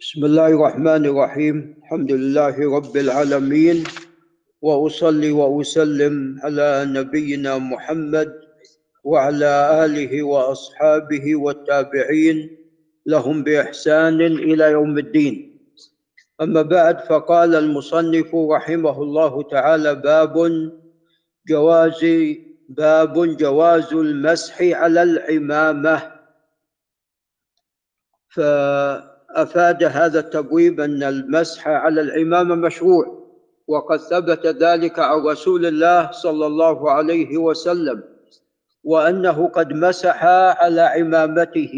بسم الله الرحمن الرحيم. الحمد لله رب العالمين. وأصلي وأسلم على نبينا محمد وعلى آله وأصحابه والتابعين. لهم بإحسان إلى يوم الدين. أما بعد فقال المصنف رحمه الله تعالى باب جواز باب جواز المسح على العمامة. فافاد هذا التبويب أن المسح على العمامه مشروع وقد ثبت ذلك عن رسول الله صلى الله عليه وسلم وأنه قد مسح على عمامته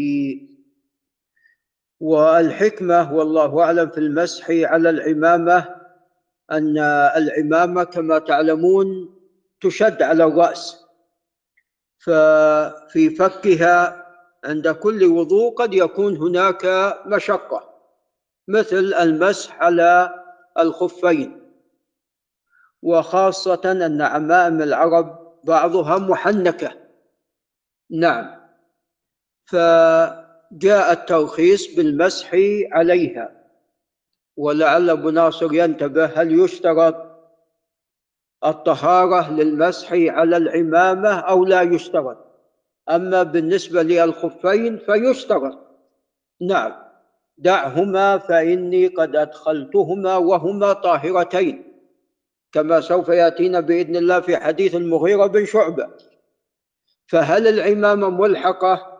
والحكمة والله أعلم في المسح على العمامه أن العمامه كما تعلمون تشد على الرأس ففي فكها عند كل وضوء قد يكون هناك مشقة مثل المسح على الخفين. وخاصة أن عمائم العرب بعضها محنكة. نعم. فجاء الترخيص بالمسح عليها. ولعل أبو ناصر ينتبه هل يشترط الطهارة للمسح على العمامة أو لا يشترط. أما بالنسبة للخفين فيشترط نعم. دعهما فإني قد أدخلتهما وهما طاهرتين. كما سوف يأتينا بإذن الله في حديث المغيرة بن شعبة. فهل العمامه ملحقة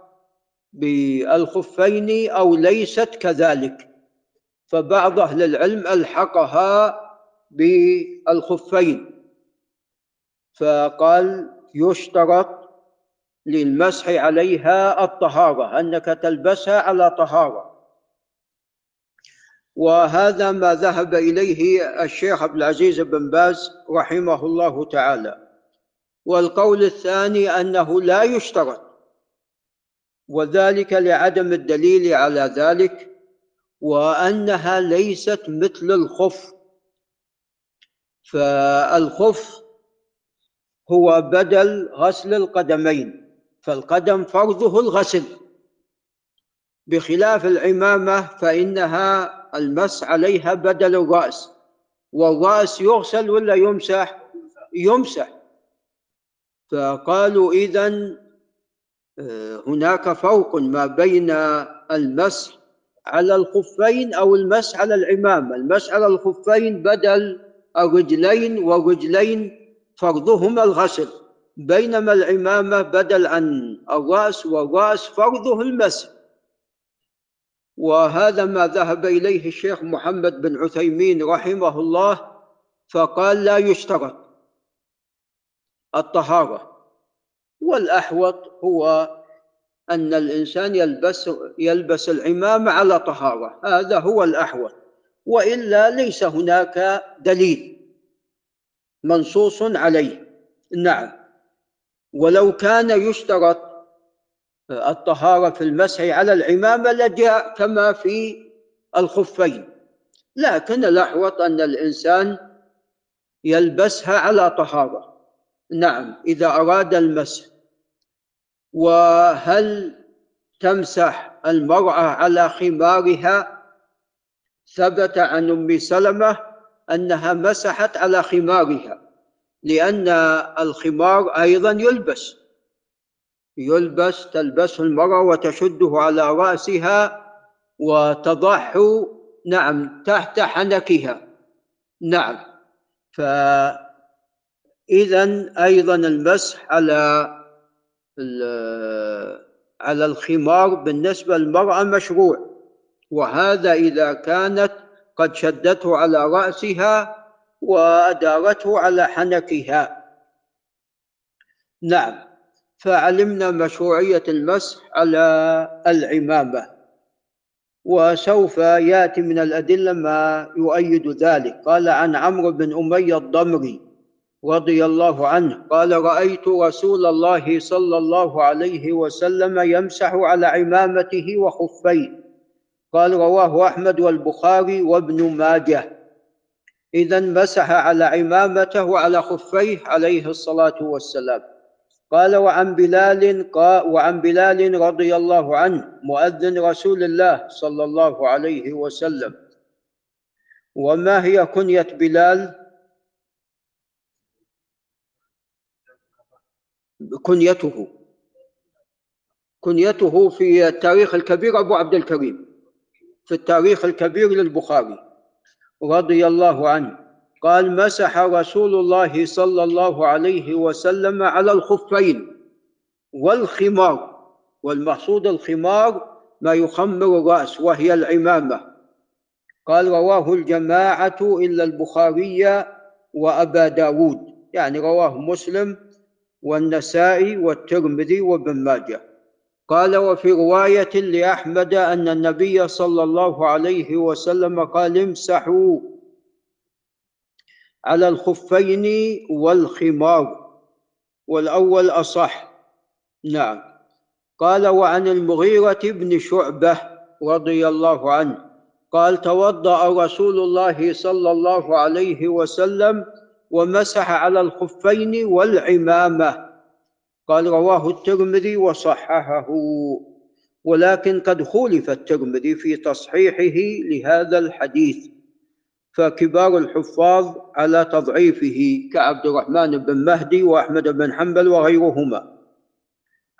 بالخفين أو ليست كذلك؟ فبعض أهل العلم ألحقها بالخفين. فقال يشترط للمسح عليها الطهارة أنك تلبسها على طهارة. وهذا ما ذهب إليه الشيخ عبد العزيز بن باز رحمه الله تعالى. والقول الثاني أنه لا يشترط. وذلك لعدم الدليل على ذلك وأنها ليست مثل الخف. فالخف هو بدل غسل القدمين. فالقدم فرضه الغسل. بخلاف العمامة فإنها المس عليها بدل الرأس والرأس يغسل ولا يمسح؟ يمسح. فقالوا اذا هناك فرق ما بين المسح على الخفين أو المسح على العمامة. المسح على الخفين بدل الرجلين والرجلين فرضهما الغسل. بينما العمامة بدل عن الراس والراس فرضه المسح وهذا ما ذهب إليه الشيخ محمد بن عثيمين رحمه الله فقال لا يشترط الطهارة. والأحوط هو أن الإنسان يلبس يلبس العمامة على طهارة. هذا هو الأحوط. وإلا ليس هناك دليل منصوص عليه. نعم. ولو كان يشترط الطهارة في المسح على العمامة لجاء كما في الخفين. لكن الأحوط أن الإنسان يلبسها على طهارة. نعم إذا أراد المسح. وهل تمسح المرأة على خمارها؟ ثبت عن أم سلمة أنها مسحت على خمارها. لأن الخمار أيضا يلبس. يلبس تلبسه المرأة وتشده على رأسها وتضعه نعم تحت حنكها. نعم. فإذا أيضا المسح على على الخمار بالنسبة للمرأة مشروع. وهذا إذا كانت قد شدته على رأسها وأدارته على حنكها. نعم فعلمنا مشروعية المسح على العمامة وسوف يأتي من الأدلة ما يؤيد ذلك. قال عن عمرو بن أمية الضمري رضي الله عنه قال رأيت رسول الله صلى الله عليه وسلم يمسح على عمامته وخفيه. قال رواه أحمد والبخاري وابن ماجه. إذا مسح على عمامته وعلى خفيه عليه الصلاة والسلام. قال وعن بلال قال وعن بلال رضي الله عنه مؤذن رسول الله صلى الله عليه وسلم. وما هي كنية بلال؟ كنيته. كنيته في التاريخ الكبير أبو عبد الكريم في التاريخ الكبير للبخاري. رضي الله عنه. قال مسح رسول الله صلى الله عليه وسلم على الخفين والخمار والمقصود الخمار ما يخمر الرأس وهي العمامة. قال رواه الجماعة إلا البخاري وأبا داود يعني رواه مسلم والنسائي والترمذي وابن ماجه. قال وفي رواية لأحمد أن النبي صلى الله عليه وسلم قال امسحوا على الخفين والخمار والأول أصح. نعم. قال وعن المغيرة بن شعبة رضي الله عنه قال توضأ رسول الله صلى الله عليه وسلم ومسح على الخفين والعمامة. قال رواه الترمذي وصححه ولكن قد خولف الترمذي في تصحيحه لهذا الحديث. فكبار الحفاظ على تضعيفه كعبد الرحمن بن مهدي وأحمد بن حنبل وغيرهما.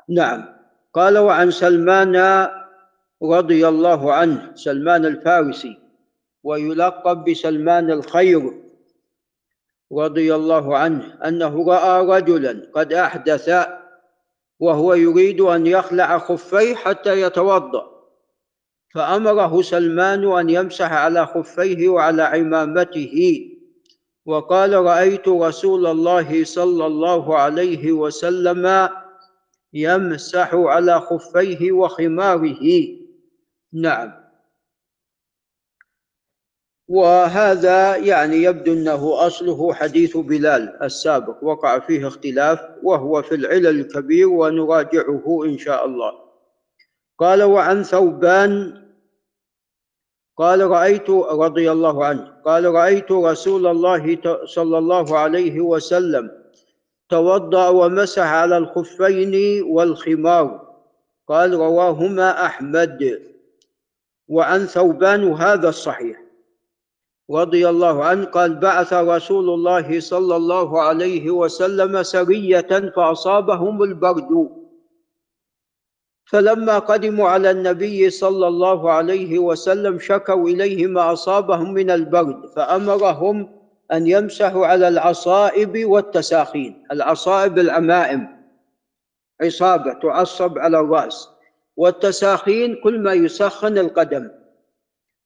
نعم. قال وعن سلمان رضي الله عنه سلمان الفارسي ويلقب بسلمان الخير رضي الله عنه أنه رأى رجلا قد أحدث وهو يريد أن يخلع خفيه حتى يتوضأ. فأمره سلمان أن يمسح على خفيه وعلى عمامته. وقال رأيت رسول الله صلى الله عليه وسلم يمسح على خفيه وخماره. نعم. وهذا يعني يبدو أنه أصله حديث بلال السابق. وقع فيه اختلاف وهو في العلل الكبير ونراجعه إن شاء الله. قال وعن ثوبان قال رأيت رضي الله عنه قال رأيت رسول الله صلى الله عليه وسلم توضأ ومسح على الخفين والخمار. قال رواهما أحمد. وعن ثوبان هذا الصحيح. رضي الله عنه قال بعث رسول الله صلى الله عليه وسلم سرية فأصابهم البرد. فلما قدموا على النبي صلى الله عليه وسلم شكوا إليه ما أصابهم من البرد فأمرهم أن يمسحوا على العصائب والتساخين العصائب العمائم عصابة تعصب على الرأس والتساخين كل ما يسخن القدم.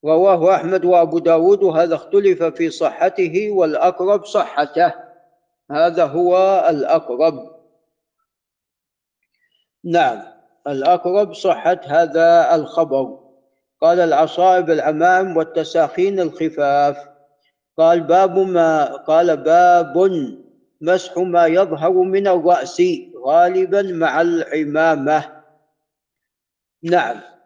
رواه أحمد وأبو داود وهذا اختلف في صحته والأقرب صحته. هذا هو الأقرب. نعم الأقرب صحة هذا الخبر. قال العصائب العمام والتساخين الخفاف. قال باب ما قال باب مسح ما يظهر من الرأس غالبا مع العمامة. نعم.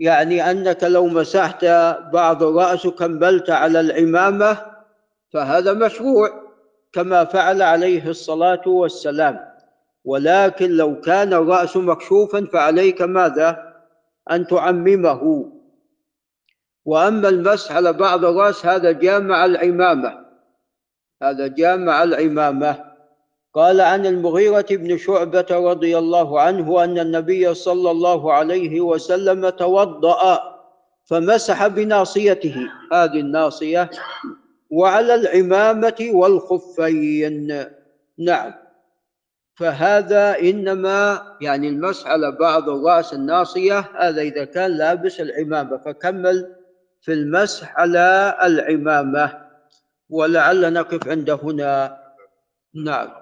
يعني أنك لو مسحت بعض الرأس كملت على العمامة فهذا مشروع كما فعل عليه الصلاة والسلام. ولكن لو كان الرأس مكشوفا فعليك ماذا؟ أن تعممه. وأما المسح على بعض الرأس هذا جامع العمامة هذا جامع العمامة قال عن المغيرة بن شعبة رضي الله عنه أن النبي صلى الله عليه وسلم توضأ فمسح بناصيته. هذه الناصية وعلى العمامة والخفين. نعم. فهذا إنما يعني المسح على بعض الرأس الناصية هذا إذا كان لابس العمامة فكمل في المسح على العمامة ولعل نقف عند هنا. نعم.